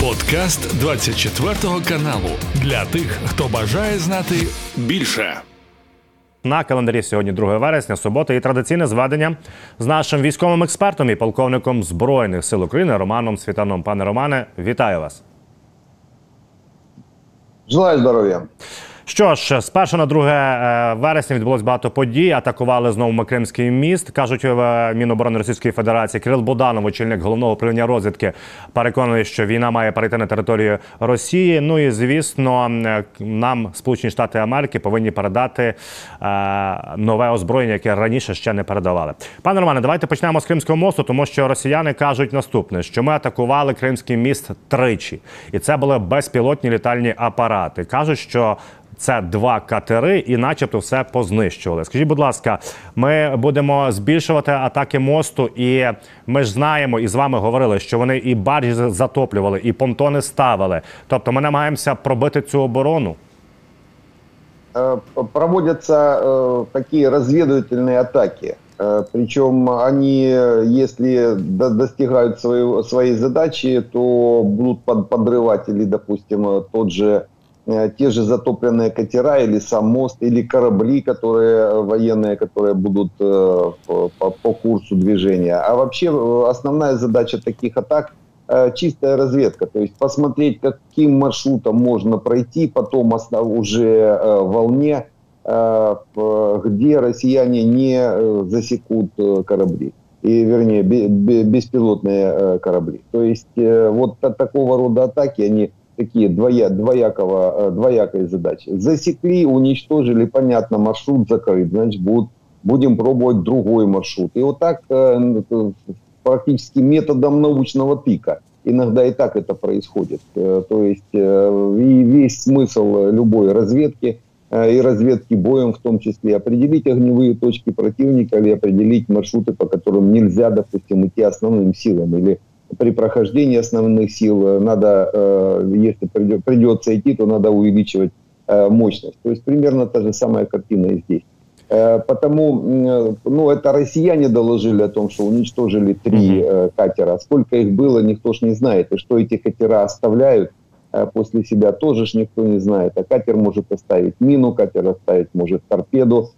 Подкаст 24 каналу для тих, хто бажає знати більше. На календарі сьогодні 2 вересня, субота, і традиційне зведення з нашим військовим експертом і полковником збройних сил України Романом Світаном. Пане Романе, вітаю вас. Желаю здоров'я. Що ж, з 1 на 2 е, вересня відбулось багато подій. Атакували знову Кримський міст. кажуть в Міноборони Російської Федерації. Кирил Буданов, очільник головного управління розвідки, переконує, що війна має перейти на територію Росії. Ну і звісно, нам Сполучені Штати Америки повинні передати е, нове озброєння, яке раніше ще не передавали. Пане Романе, давайте почнемо з Кримського мосту, тому що росіяни кажуть наступне: що ми атакували Кримський міст тричі, і це були безпілотні літальні апарати. кажуть, що це два катери, і, начебто, все познищували. Скажіть, будь ласка, ми будемо збільшувати атаки мосту, і ми ж знаємо і з вами говорили, що вони і баржі затоплювали, і понтони ставили. Тобто, ми намагаємося пробити цю оборону. Е, проводятся э, такие разведывательные атаки. Э, Причем они, если достигают своей, своей задачи, то будут подрывать или, допустим, тот же Э, те же затопленные катера или сам мост, или корабли, которые э, военные, которые будут э, по, по курсу движения. А вообще основная задача таких атак чистая разведка, то есть посмотреть, каким маршрутом можно пройти, потом уже волне, где россияне не засекут корабли и, вернее, беспилотные корабли. То есть вот такого рода атаки, они такие двоя, двоякого, э, двоякой задачи. Засекли, уничтожили, понятно, маршрут закрыт, значит, будут, будем пробовать другой маршрут. И вот так э, практически методом научного тыка. Иногда и так это происходит. Э, то есть и весь смысл любой разведки и разведки боем в том числе определить огневые точки противника или определить маршруты, по которым нельзя, допустим, идти основным силам или при прохождении основных сил э, надо, э, если придется идти, то надо увеличивать э, мощность. То есть примерно та же самая картина и здесь. Потому, ну, это россияне доложили о том, что уничтожили три катера. Сколько их было, никто ж не знает. И что эти катера оставляют после себя, тоже ж никто не знает. А катер может оставить мину, катер оставить может торпеду,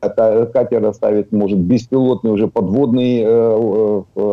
катер оставить может беспилотный уже подводный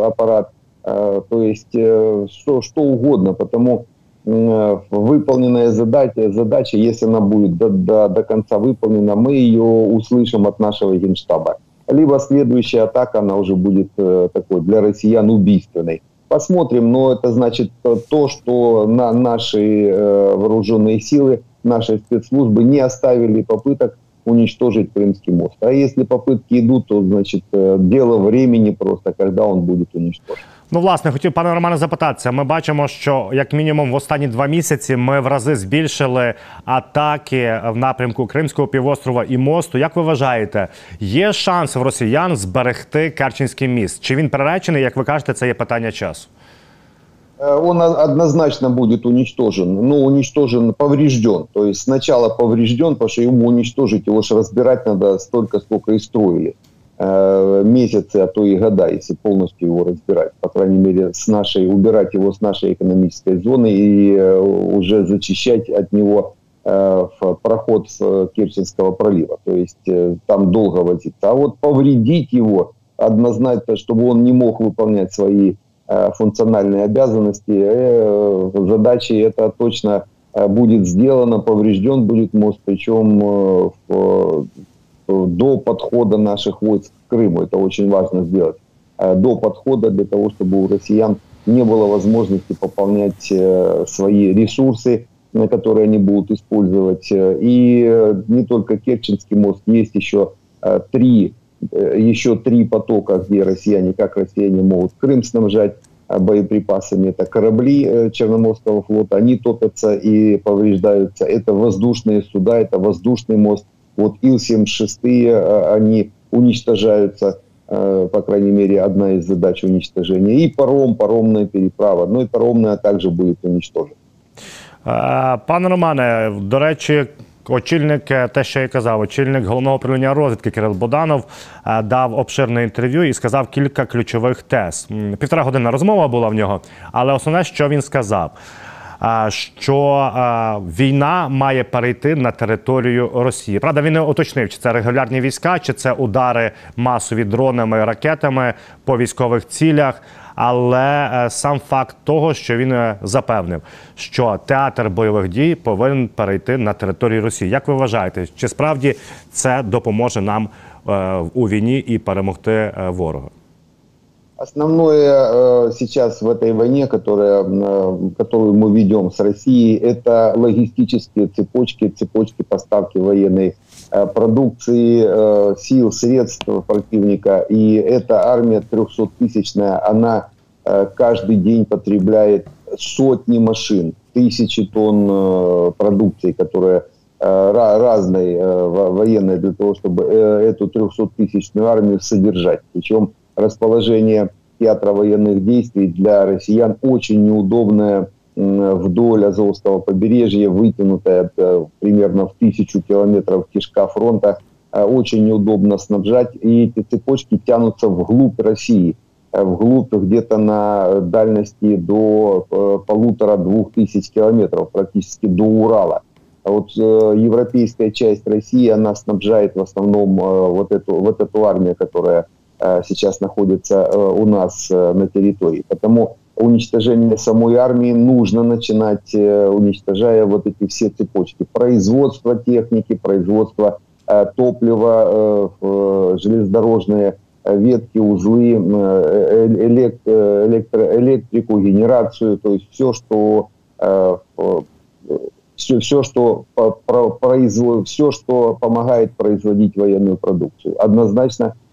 аппарат. Э, то есть э, что, что угодно, потому э, выполненная задача, задача, если она будет до, до, до конца выполнена, мы ее услышим от нашего генштаба. Либо следующая атака, она уже будет такой для россиян убийственной. Посмотрим, но это значит то, что на наши вооруженные силы, наши спецслужбы не оставили попыток уничтожить Крымский мост. А если попытки идут, то значит дело времени просто, когда он будет уничтожен. Ну, власне, хотів пане Романе запитатися. Ми бачимо, що як мінімум в останні два місяці ми в рази збільшили атаки в напрямку Кримського півострова і мосту. Як ви вважаєте, є шанс в росіян зберегти Керченський міст? Чи він переречений? Як ви кажете, це є питання часу? Э, он однозначно будет уничтожен, ну, уничтожен, поврежден. То есть сначала поврежден, потому что ему уничтожить, его же разбирать надо столько, сколько и строили. Э, месяцы, а то и года, если полностью его разбирать. По крайней мере, с нашей, убирать его с нашей экономической зоны и э, уже зачищать от него э, в проход Керченского пролива. То есть там долго возиться. А вот повредить его однозначно, чтобы он не мог выполнять свои функциональные обязанности, задачи это точно будет сделано, поврежден будет мост, причем в до подхода наших войск к Крыму. Это очень важно сделать. Э, до подхода для того, чтобы у россиян не было возможности пополнять э, свои ресурсы, которые они будут использовать. И не только Керченский мост, есть еще э, три, еще три потока, где россияне, как россияне могут Крым снабжать боеприпасами. Это корабли Черноморского флота, они топятся и повреждаются. Это воздушные суда, это воздушный мост – вот Ил-76, э, они уничтожаются, э, по крайней мере, одна из задач уничтожения. И паром, паромная переправа. Ну и паромная также будет уничтожена. Пане Романе, до речі, очільник, те, що я казав, очільник головного управління розвідки Кирил Боданов дав обширне інтерв'ю і сказав кілька ключових тез. Півтора година розмова була в нього, але основне, що він сказав що війна має перейти на територію Росії. Правда, він не уточнив, чи це регулярні війська, чи це удари масові дронами, ракетами по військових цілях. Але е, сам факт того, що він е, запевнив, що театр бойових дій повинен перейти на територію Росії. Як ви вважаєте, чи справді це допоможе нам е, у війні і перемогти ворога? Основное э, сейчас в этой войне, которая, э, которую мы ведем с Россией, это логистические цепочки, цепочки поставки военной э, продукции, сил, средств противника. И эта армия 300-тысячная, она каждый день потребляет сотни машин, тысячи тонн продукции, которая разной военной для того, чтобы эту 300-тысячную армию содержать. Причем расположение театра военных действий для россиян. Очень неудобное вдоль Азовского побережья, вытянутая э, примерно в тысячу километров кишка фронта, э, очень неудобно снабжать, и эти цепочки тянутся вглубь России, э, вглубь где-то на дальности до полутора-двух тысяч километров, практически до Урала. А вот европейская часть России, она снабжает в основном вот эту, вот эту армию, которая Э, сейчас находится э, у нас э, на территории. Потому уничтожение самой армии нужно начинать, уничтожая вот эти все цепочки. Производство техники, производство топлива, железнодорожные ветки, узлы, электро, электрику, генерацию, то есть все, что все, все, что производит, все, что помогает производить военную продукцию. Однозначно Э,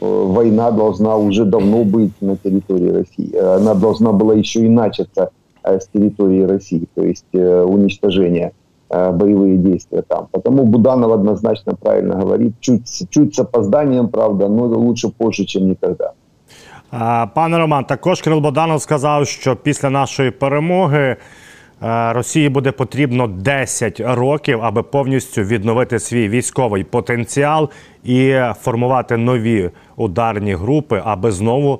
война должна уже давно быть на территории России. Она должна была еще и начаться э, с территории России, то есть э, уничтожение боевые действия там. Потому Буданов однозначно правильно говорит. Чуть, чуть с опозданием, правда, но лучше позже, чем никогда. Пане Роман, також Кирил Боданов сказав, що після нашої перемоги Е, Росії буде потрібно 10 років, аби повністю відновити свій військовий потенціал і формувати нові ударні групи, аби знову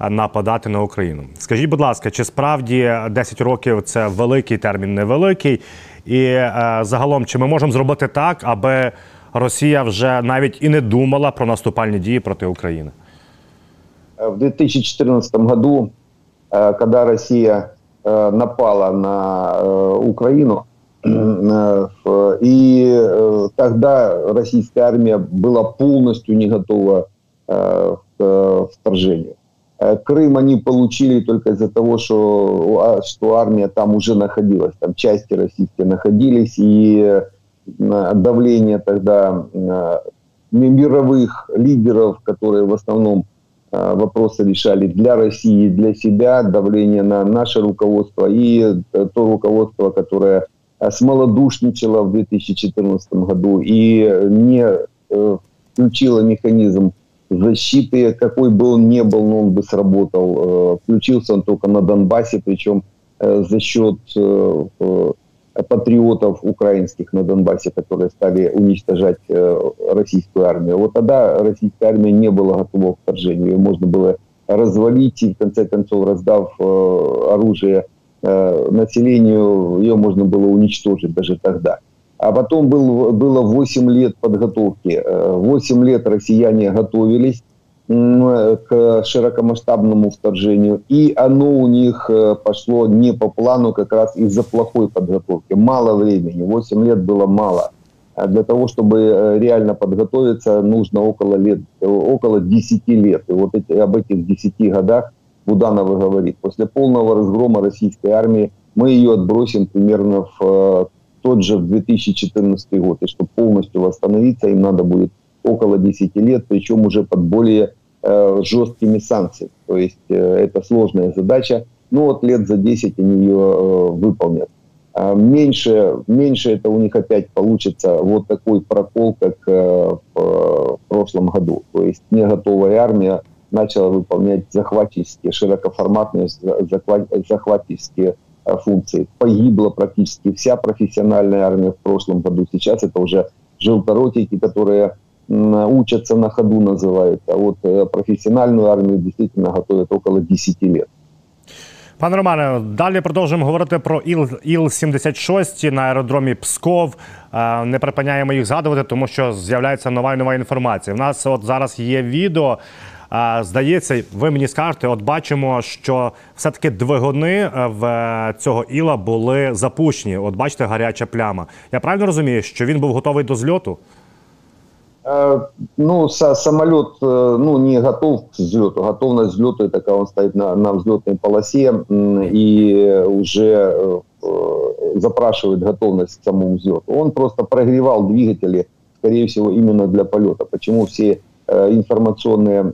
е, нападати на Україну. Скажіть, будь ласка, чи справді 10 років це великий термін, невеликий? І е, загалом, чи ми можемо зробити так, аби Росія вже навіть і не думала про наступальні дії проти України? В 2014 году, коли Росія напала на э, Украину. Э, и тогда российская армия была полностью не готова к вторжению. Крым они получили только из-за того, что, а, что армия там уже находилась, там части российские находились, и давление тогда мировых лидеров, которые в основном Э, вопросы решали для России, для себя, давление на наше руководство и э, то руководство, которое э, смолодушничало в 2014 году и не включило механизм защиты, какой бы он ни был, но он бы сработал. Включился он только на Донбассе, причем за счет патриотов украинских на Донбассе, которые стали уничтожать э, российскую армию. Вот тогда российская армия не была готова к вторжению. Ее можно было развалить и, в конце концов, раздав э, оружие э, населению, ее можно было уничтожить даже тогда. А потом был, было 8 лет подготовки. 8 лет россияне готовились к широкомасштабному вторжению. И оно у них э, пошло не по плану как раз из-за плохой подготовки. Мало времени, 8 лет было мало. А для того, чтобы э, реально подготовиться, нужно около, лет, около 10 лет. И вот эти, об этих 10 годах Буданов говорит. После полного разгрома российской армии мы ее отбросим примерно в э, тот же в 2014 год. И чтобы полностью восстановиться, им надо будет около 10 лет, причем уже под более э, жесткими санкциями. То есть э, это сложная задача, но вот лет за 10 они ее э, выполнят. А меньше, меньше это у них опять получится вот такой прокол, как в, прошлом году. То есть не готовая армия начала выполнять захватические, широкоформатные захватические функции. Погибла практически вся профессиональная армия в прошлом году. Сейчас это уже желторотики, которые учатся на ходу, называют. А вот профессиональную армию действительно готовят около 10 лет. Пане Романе, далі продовжуємо говорити про Іл-76 на аеродромі Псков. Не припиняємо їх згадувати, тому що з'являється нова і нова інформація. У нас от зараз є відео. Здається, ви мені скажете, от бачимо, що все-таки двигуни в цього іла були запущені. От бачите, гаряча пляма. Я правильно розумію, що він був готовий до зльоту? Ну, самолет ну, не готов к взлету. Готовность к взлету – это когда он стоит на, на взлетной полосе и уже запрашивает готовность к самому взлету. Он просто прогревал двигатели, скорее всего, именно для полета. Почему все информационные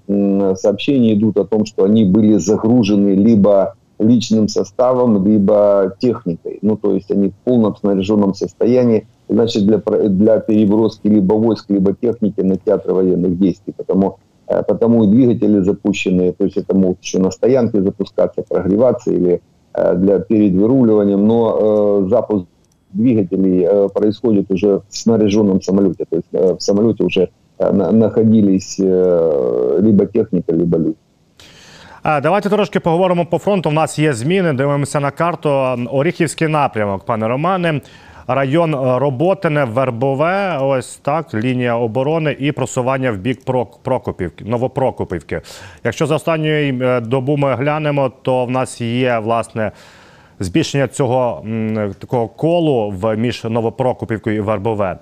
сообщения идут о том, что они были загружены либо личным составом, либо техникой. Ну, то есть они в полном снаряженном состоянии значит, для, для переброски либо войск, либо техники на театры военных действий. Потому, э, потому и двигатели запущены, то есть это могут еще на стоянке запускаться, прогреваться или э, для перед выруливанием, но э, запуск двигателей э, происходит уже в снаряженном самолете, то есть э, в самолете уже э, на, находились э, либо техника, либо люди. Давайте трошки поговоримо по фронту. У нас є зміни. Дивимося на карту. Оріхівський напрямок, пане Романе район е, Роботине, Вербове, ось так, лінія оборони і просування в бік Прокопівки, Новопрокопівки. Якщо за останню е, добу ми глянемо, то в нас є власне. Збільшення цього такого колу в між Новопрокопівкою і Вербове.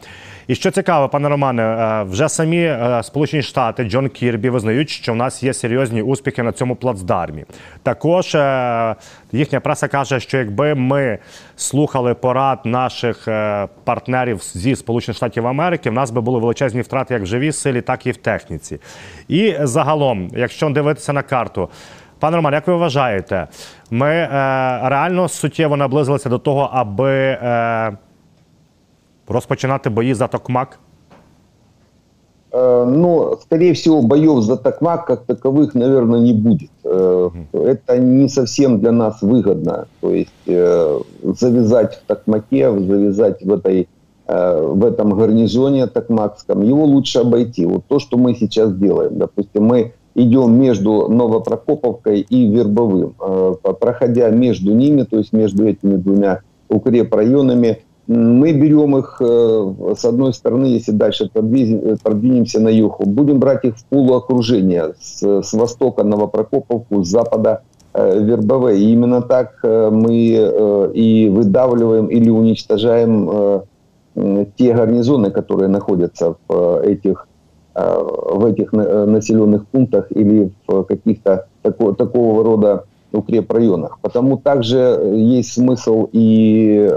І що цікаво, пане Романе, е, вже самі е, Сполучені Штати Джон Кірбі визнають, що в нас є серйозні успіхи на цьому плацдармі. Також е, їхня преса каже, що якби ми слухали порад наших партнерів зі Сполучених Штатів Америки, в нас би були величезні втрати як в живій силі, так і в техніці. І загалом, якщо дивитися на карту. Пане Роман, як ви вважаєте, ми е, реально суттєво наблизилися до того, аби е, розпочинати бої за Токмак? Э, но, скорее всего, боев за Токмак как таковых, наверное, не будет. Э, это не совсем для нас выгодно. То есть э, завязать в Токмаке, завязать в, этой, в этом гарнизоне Токмакском, его лучше обойти. Вот то, что мы сейчас делаем. Допустим, мы идем между Новопрокоповкой и Вербовым. Проходя между ними, то есть между этими двумя укрепрайонами, мы берем их э, с одной стороны, если дальше продвинемся на юг, будем брать их в полуокружение с, с востока Новопрокоповку, с запада э, Вербове. И именно так э, мы и выдавливаем или уничтожаем те гарнизоны, которые находятся в этих, в этих населенных пунктах или в каких-то такого, такого рода укрепрайонах. Потому также есть смысл и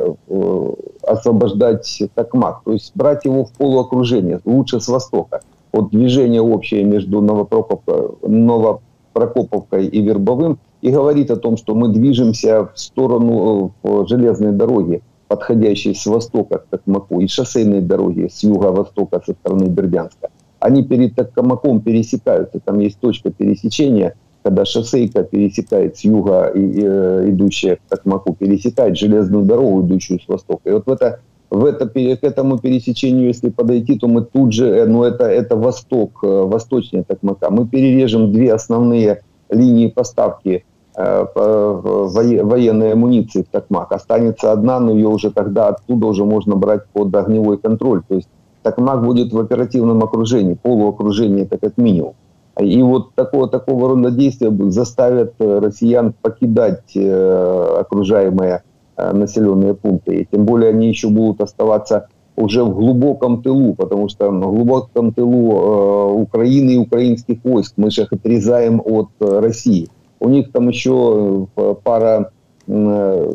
освобождать Токмак, то есть брать его в полуокружение, лучше с востока. Вот движение общее между Новопрокоповкой и Вербовым и говорит о том, что мы движемся в сторону в железной дороги, подходящей с востока к Токмаку, и шоссейной дороги с юго-востока со стороны Бердянска. Они перед Токмаком пересекаются, там есть точка пересечения – когда шоссейка пересекает с юга, и, и, э, идущая к Токмаку, пересекает железную дорогу, идущую с востока. И вот в это, в это, к этому пересечению, если подойти, то мы тут же, э, ну это, это восток, э, восточнее Токмака, мы перережем две основные линии поставки военной амуниции в Токмак. Останется одна, но ее уже тогда оттуда уже можно брать под огневой контроль. То есть Токмак будет в оперативном окружении, полуокружении это как минимум. И вот такого, такого рода действия заставят э, россиян покидать э, окружаемые э, населенные пункты. И тем более они еще будут оставаться уже в глубоком тылу, потому что в глубоком тылу э, Украины и украинских войск мы же их отрезаем от э, России. У них там еще пара э,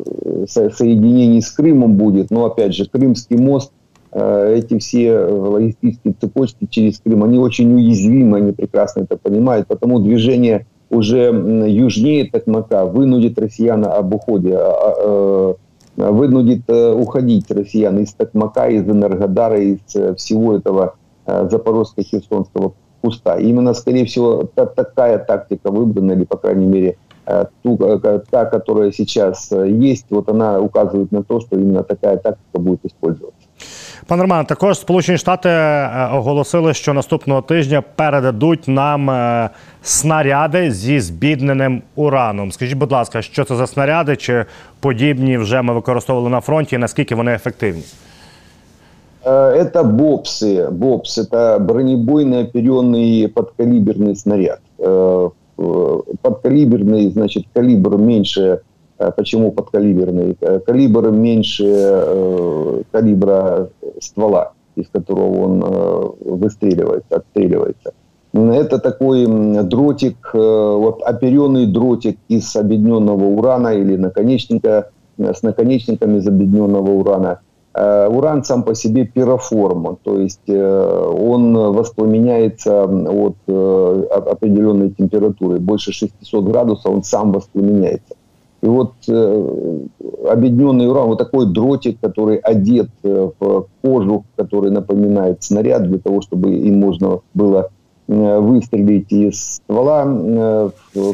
соединений с Крымом будет, но опять же Крымский мост Э, эти все логистические цепочки через Крым, они очень уязвимы, они прекрасно это понимают, потому движение уже южнее Токмака вынудит россиян об уходе, а, а, э, вынудит э, уходить россиян из Токмака, из Энергодара, из всего этого запорожско-херсонского куста. Именно, скорее всего, такая тактика выбрана, или, по крайней мере, ту, та, которая сейчас есть, вот она указывает на то, что именно такая тактика будет использоваться. Пане Роман, також Сполучені Штати оголосили, що наступного тижня передадуть нам снаряди зі збідненим ураном. Скажіть, будь ласка, що це за снаряди? Чи подібні вже ми використовували на фронті? і Наскільки вони ефективні? Это БОПСы. БОПС – это бронебойный оперенный подкалиберный снаряд. Подкалиберный, значит, калибр меньше Э, почему подкалиберный? Э, калибр меньше э, калибра ствола, из которого он выстреливается, отстреливается. Это такой дротик, вот оперенный дротик из объединенного урана или наконечника с наконечниками из объединенного урана. Уран сам по себе пироформ, то есть он воспламеняется от определенной температуры. Больше 600 градусов он сам воспламеняется. И вот э, объединенный уран, вот такой дротик, который одет э, в кожу, который напоминает снаряд, для того, чтобы им можно было э, выстрелить из ствола э,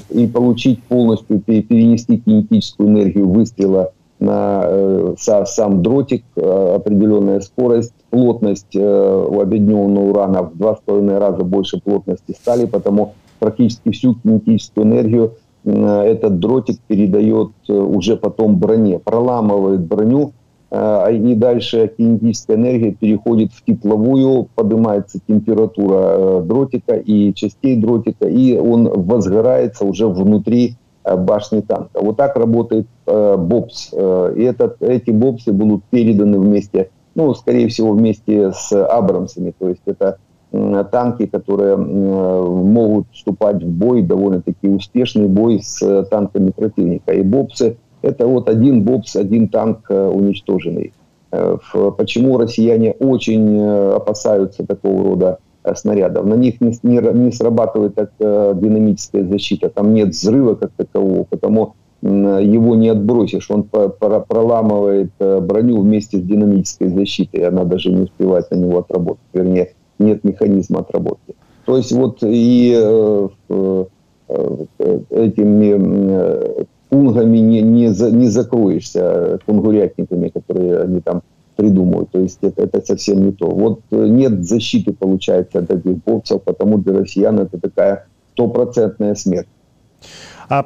и получить полностью, перенести кинетическую энергию выстрела на э, сам дротик, э, определенная скорость, плотность э, у объединенного урана в два с половиной раза больше плотности стали, потому практически всю кинетическую энергию этот дротик передает э, уже потом броне, проламывает броню, а и дальше кинетическая энергия переходит в тепловую, поднимается температура э, дротика и частей дротика, и он возгорается уже внутри э, башни танка. Вот так работает БОПС. И этот, эти БОПСы будут переданы вместе, ну, скорее всего, вместе с Абрамсами. То есть это танки, которые могут вступать в бой, довольно-таки успешный бой с э, танками противника. И бобсы – это вот один бобс, один танк э, уничтоженный. Э, почему россияне очень опасаются такого рода снарядов? На них не, не, не срабатывает так динамическая защита, там нет взрыва как такового, потому его не отбросишь, он проламывает броню вместе с динамической защитой, она даже не успевает на него отработать, вернее, нет механизма отработки. То есть вот и э, э, этими э, пунгами не, не, за, не закроешься, пунгурятниками, которые они там придумывают. То есть это, это совсем не то. Вот нет защиты, получается, от этих боксов, потому для россиян это такая стопроцентная смерть.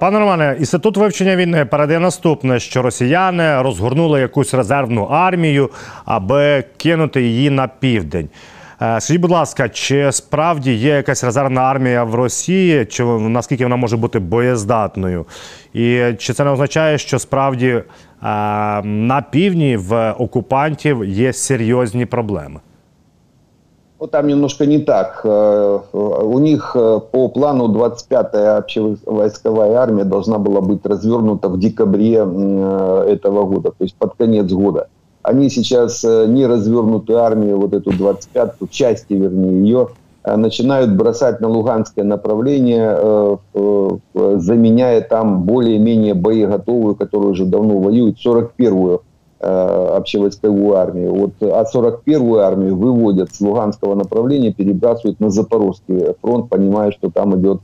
Пане Романе, інститут вивчення війни передає наступне, що росіяни розгорнули якусь резервну армію, аби кинути її на південь. Е, скажіть, будь ласка, чи справді є якась резервна армія в Росії, чи наскільки вона може бути боєздатною? І чи це не означає, що справді е, на півдні в окупантів є серйозні проблеми? Ну, там немножко не так. Е, у них по плану 25-я общевойсковая армия должна была быть развернута в декабре этого года, то есть под конец года. Они сейчас э, не развернутую армию, вот эту 25-ку, части, вернее, ее, э, начинают бросать на Луганское направление, э, заменяя там более-менее боеготовую, которую уже давно воюет, 41-ю общевойсковую армию. Вот, а 41-ю армию выводят с Луганского направления, перебрасывают на Запорожский фронт, понимая, что там идет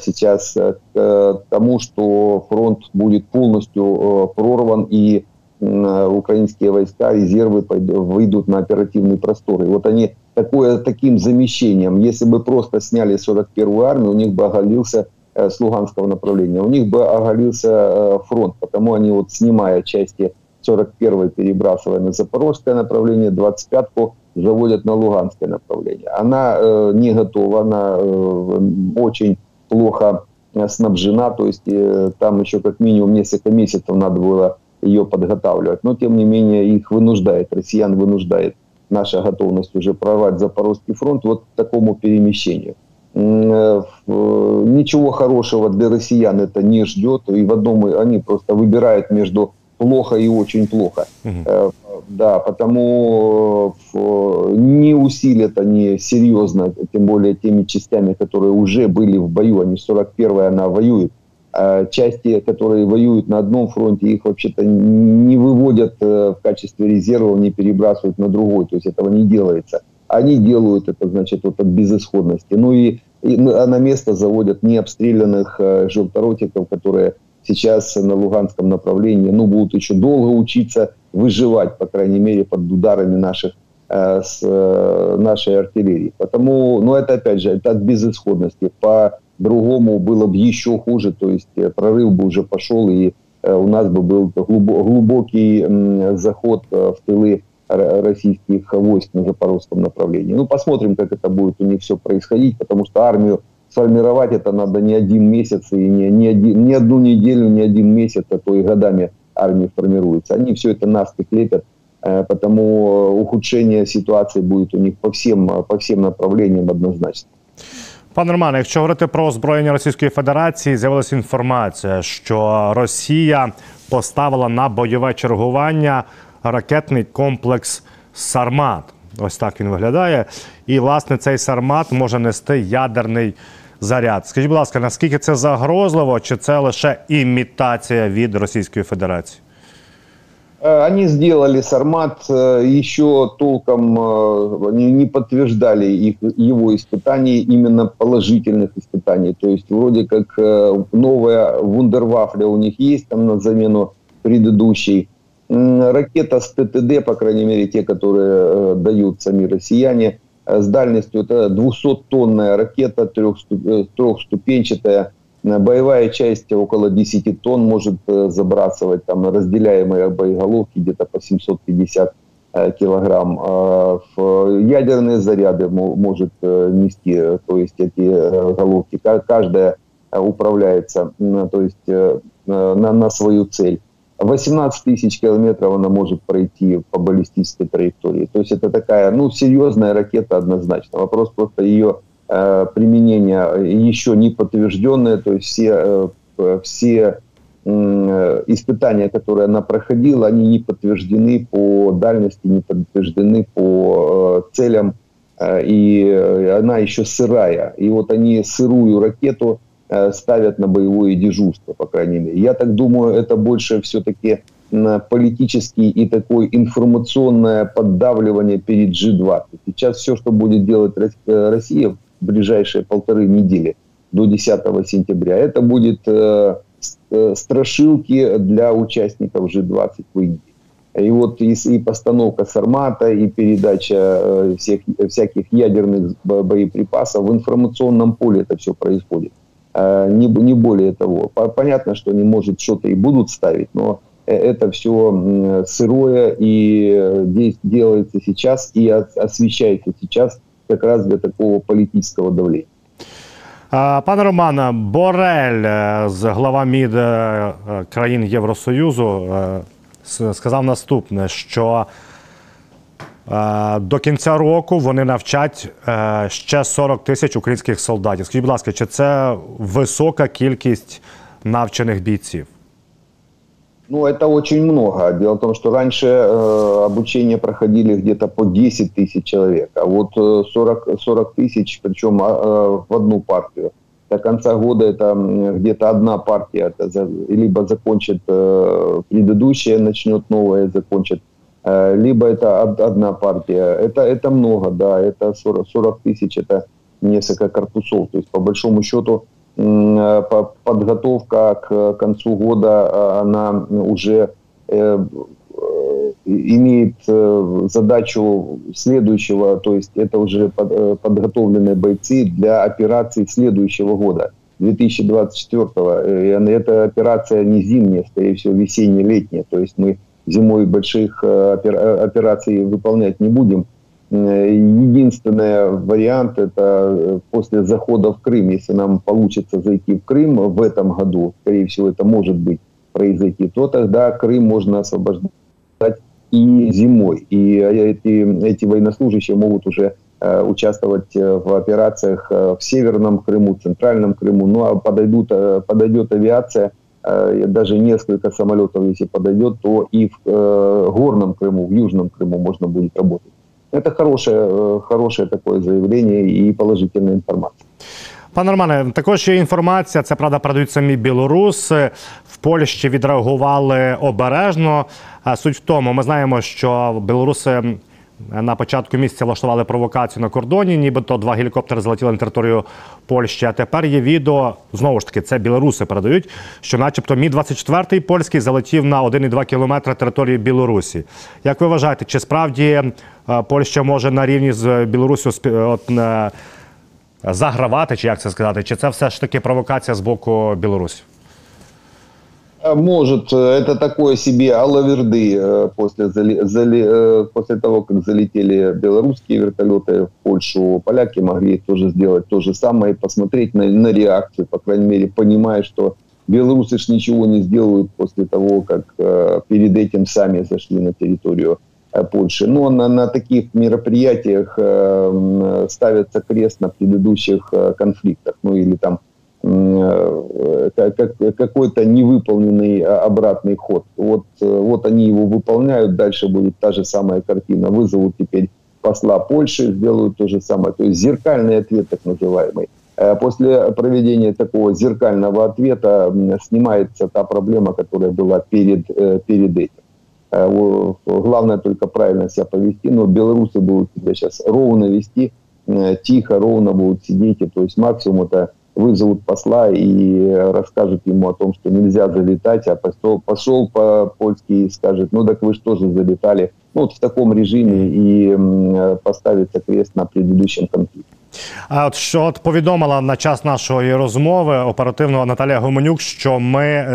сейчас к тому, что фронт будет полностью прорван и украинские войска, резервы выйдут на оперативный простор. И вот они такое, таким замещением, если бы просто сняли 41-ю армию, у них бы оголился э, с Луганского направления, у них бы оголился э, фронт, потому они вот снимая части 41-й, перебрасывая на Запорожское направление, 25-ку заводят на Луганское направление. Она э, не готова, она э, очень плохо снабжена, то есть э, там еще как минимум несколько месяцев надо было ее подготавливать. Но, тем не менее, их вынуждает, россиян вынуждает наша готовность уже прорвать Запорожский фронт вот к такому перемещению. Э, ничего хорошего для россиян это не ждет, и в одном они просто выбирают между плохо и очень плохо. Угу. Да, потому не усилят они серьезно, тем более теми частями, которые уже были в бою, они 41-я она воюет, части, которые воюют на одном фронте, их вообще-то не выводят э, в качестве резерва, не перебрасывают на другой. То есть этого не делается. Они делают это, значит, вот от безысходности. Ну и и на место заводят необстрелянных желторотиков, которые сейчас на Луганском направлении ну, будут еще долго учиться выживать, по крайней мере, под ударами наших с нашей артиллерии. Потому, ну это опять же, это от безысходности. По-другому было бы еще хуже, то есть прорыв бы уже пошел, и у нас бы был глубокий заход в тылы российских войск на запорожском направлении. Ну, посмотрим, как это будет у них все происходить, потому что армию сформировать это надо не один месяц, и не, не, один, не одну неделю, не один месяц, а то и годами армии формируется. Они все это наспех лепят, э, потому ухудшение ситуации будет у них по всем, по всем направлениям однозначно. Пане Романе, якщо говорити про озброєння Російської Федерації, з'явилася інформація, що Росія поставила на бойове чергування ракетний комплекс Сармат. Ось так він виглядає. І, власне, цей Сармат може нести ядерний заряд. Скажіть, будь ласка, наскільки це загрозливо, чи це лише імітація від Російської Федерації? Они сделали Сармат, еще толком не подтверждали их, его испытаний, именно положительных испытаний. То есть вроде как новая вундервафля у них есть там на замену предыдущей. Ракета с ТТД, по крайней мере, те, которые э, дают сами россияне, э, с дальностью это 200-тонная ракета, э, трехступенчатая, боевая часть около 10 тонн может забрасывать, там разделяемые боеголовки где-то по 750 килограмм. Ядерные заряды может нести, то есть эти головки. Каждая управляется, то есть на, на свою цель. 18 тысяч километров она может пройти по баллистической траектории. То есть это такая, ну, серьезная ракета однозначно. Вопрос просто ее э, применения еще не подтвержденное. То есть все, э, все э, испытания, которые она проходила, они не подтверждены по дальности, не подтверждены по целям. И она еще сырая. И вот они сырую ракету ставят на боевое дежурство, по крайней мере. Я так думаю, это больше все-таки политический и такое информационное поддавливание перед G20. Сейчас все, что будет делать Россия ближайшие полторы недели до 10 сентября, это будет э, страшилки для участников G20 в Индии. И вот и, и постановка Сармата, и передача всех, всяких ядерных боеприпасов в информационном поле это все происходит. Э, не, не более того. Понятно, что они, может, что-то и будут ставить, но э, это все сырое и делается сейчас и освещается сейчас как раз для такого политического давления. Пане Романе, Борель, з глава МІД країн Євросоюзу, сказав наступне: що Е, до кінця року вони навчать е, ще 40 тисяч українських солдатів. Скажіть, будь ласка, чи це висока кількість навчених бійців? Ну, это очень много. Дело в том, что раньше э, обучение проходили где-то по 10 тысяч человек, а вот 40, 40 тысяч, причем э, в одну партию. До конца года это где-то одна партия, это либо закончит э, предыдущая, начнет новая, закончит Э, либо это одна партия. Это, это много, да, это 40, 40 тысяч, это несколько корпусов. То есть, по большому счету, э, подготовка к концу года, э, она уже имеет задачу следующего, то есть это уже подготовленные бойцы для операций следующего года, 2024. И эта операция не зимняя, скорее всего, весенне-летняя. То есть мы зимой больших э, э, операций выполнять не будем. Э, единственный вариант – это после захода в Крым. Если нам получится зайти в Крым в этом году, скорее всего, это может быть произойти, то тогда Крым можно освобождать и зимой. И эти, эти военнослужащие могут уже участвовать в операциях в Северном Крыму, в Центральном Крыму. Ну а подойдут, подойдет авиация – Э, даже несколько самолетов, если подойдет, то и в э, горном Крыму, в Южном Крыму можно будет работать. Это хорошее, э, хорошее такое заявление і положительная информация. Пане Романе, також є інформація. Це правда продають самі білоруси в Польщі відреагували обережно. Суть в тому, ми знаємо, що білоруси на початку місяця влаштували провокацію на кордоні, нібито два гелікоптери залетіли на територію Польщі. А тепер є відео знову ж таки, це білоруси передають, що, начебто, мі 24 польський залетів на 1,2 кілометри території Білорусі. Як ви вважаєте, чи справді е, Польща може на рівні з Білорусі от, е, загравати, чи як це сказати? Чи це все ж таки провокація з боку Білорусі? Может, это такое себе алаверды после, зали, зали, после того, как залетели белорусские вертолеты в Польшу. Поляки могли тоже сделать то же самое и посмотреть на, на реакцию, по крайней мере, понимая, что белорусы ж ничего не сделают после того, как перед этим сами зашли на территорию Польши. Но на, на таких мероприятиях ставится крест на предыдущих конфликтах, ну или там Э, какой-то невыполненный обратный ход. Вот, э, вот они его выполняют, дальше будет та же самая картина. Вызовут теперь посла Польши, сделают то же самое. То есть зеркальный ответ так называемый. Э, после проведения такого зеркального ответа снимается та проблема, которая была перед, перед этим. Главное только правильно себя повести, но белорусы будут себя сейчас ровно вести, тихо, ровно будут сидеть, и, то есть максимум это вызовут посла и расскажут ему о том, что нельзя залетать, а посол, посол по-польски скажет, ну так вы же тоже залетали. Ну, вот в таком режиме и поставится крест на предыдущем конфликте. А от що от повідомила на час нашої розмови оперативно Наталія Гуменюк, що ми, е,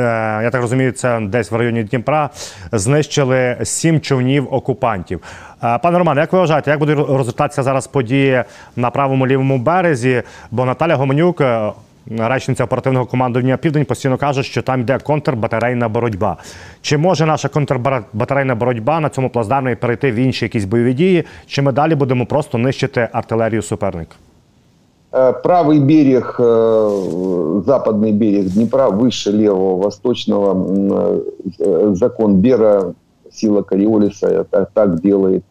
я так розумію, це десь в районі Дніпра знищили сім човнів окупантів. Е, пане Романе, як ви вважаєте, як буде розвертатися зараз події на правому лівому березі? Бо Наталя Гуменюк, е, речниця оперативного командування Південь, постійно каже, що там йде контрбатарейна боротьба. Чи може наша контрбатарейна боротьба на цьому плацдармі перейти в інші якісь бойові дії? Чи ми далі будемо просто нищити артилерію суперника? Э, правый берег, э, западный берег Днепра выше левого, восточного. Э, закон Бера, сила Кориолиса так, так делает.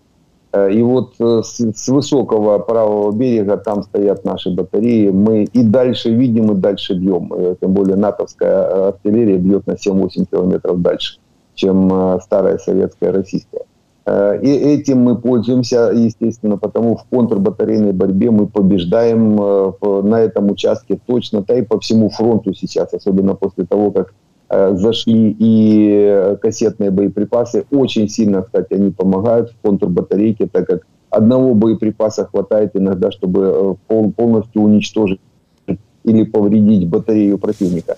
И вот с, высокого правого берега там стоят наши батареи. Мы и дальше видим, и дальше бьем. Тем более натовская артиллерия бьет на 7-8 километров дальше, чем старая советская российская. Э, и этим мы пользуемся, естественно, потому в контрбатарейной борьбе мы побеждаем э, на этом участке точно, да и по всему фронту сейчас, особенно после того, как э, зашли и кассетные боеприпасы. Очень сильно, кстати, они помогают в контрбатарейке, так как одного боеприпаса хватает иногда, чтобы полностью уничтожить или повредить батарею противника.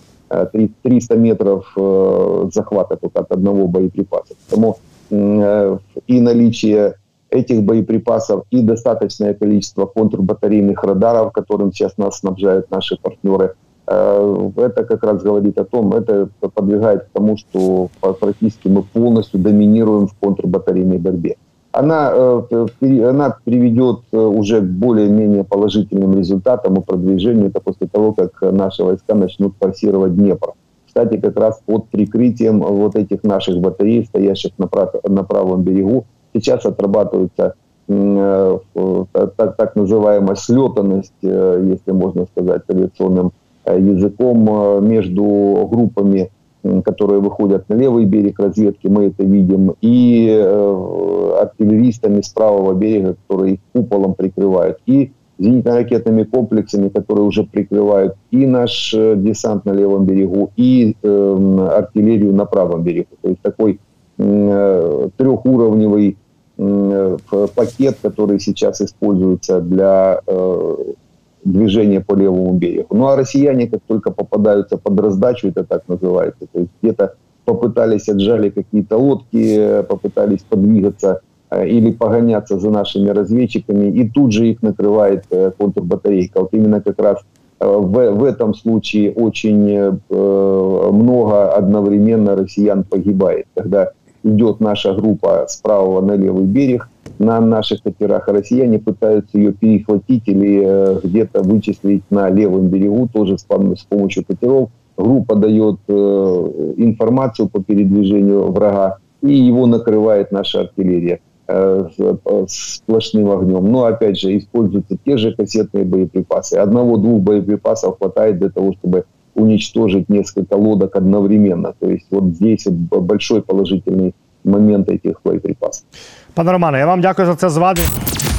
300 метров захвата только от одного боеприпаса. Поэтому и наличие этих боеприпасов и достаточное количество контрбатарейных радаров, которым сейчас нас снабжают наши партнеры, э, это как раз говорит о том, это подвигает к тому, что практически мы полностью доминируем в контрбатарейной борьбе. Она, э, она приведет уже к более-менее положительным результатам и продвижению, это после того, как наши войска начнут форсировать Днепр кстати, как раз под прикрытием вот этих наших батарей, стоящих на, прав, на правом берегу, сейчас отрабатывается э, так, так называемая слетанность, э, если можно сказать авиационным э, языком, между группами, которые выходят на левый берег разведки, мы это видим, и артиллеристами с правого берега, которые их куполом прикрывают. И зенитно-ракетными комплексами, которые уже прикрывают и наш э, десант на левом берегу, и э, артиллерию на правом берегу. То есть такой э, трехуровневый э, пакет, который сейчас используется для э, движения по левому берегу. Ну а россияне, как только попадаются под раздачу, это так называется, то есть где-то попытались отжали какие-то лодки, попытались подвигаться Э, или погоняться за нашими разведчиками, и тут же их накрывает э, контрбатарейка. Вот именно как раз э, в, в этом случае очень много одновременно россиян погибает, когда идет наша группа с правого на левый берег на наших катерах, россияне пытаются ее перехватить или где-то вычислить на левом берегу, тоже с, с помощью катеров. Группа дает информацию по передвижению врага, и его накрывает наша артиллерия. Э, сплошным огнем. Но, опять же, используются те же кассетные боеприпасы. Одного-двух боеприпасов хватает для того, чтобы уничтожить несколько лодок одновременно. То есть вот здесь вот большой положительный момент этих боеприпасов. Пане Романе, я вам дякую за це зведення.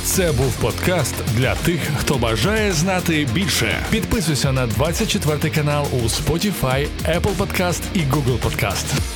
Це був подкаст для тих, хто бажає знати більше. Підписуйся на 24 канал у Spotify, Apple Podcast і Google Podcast.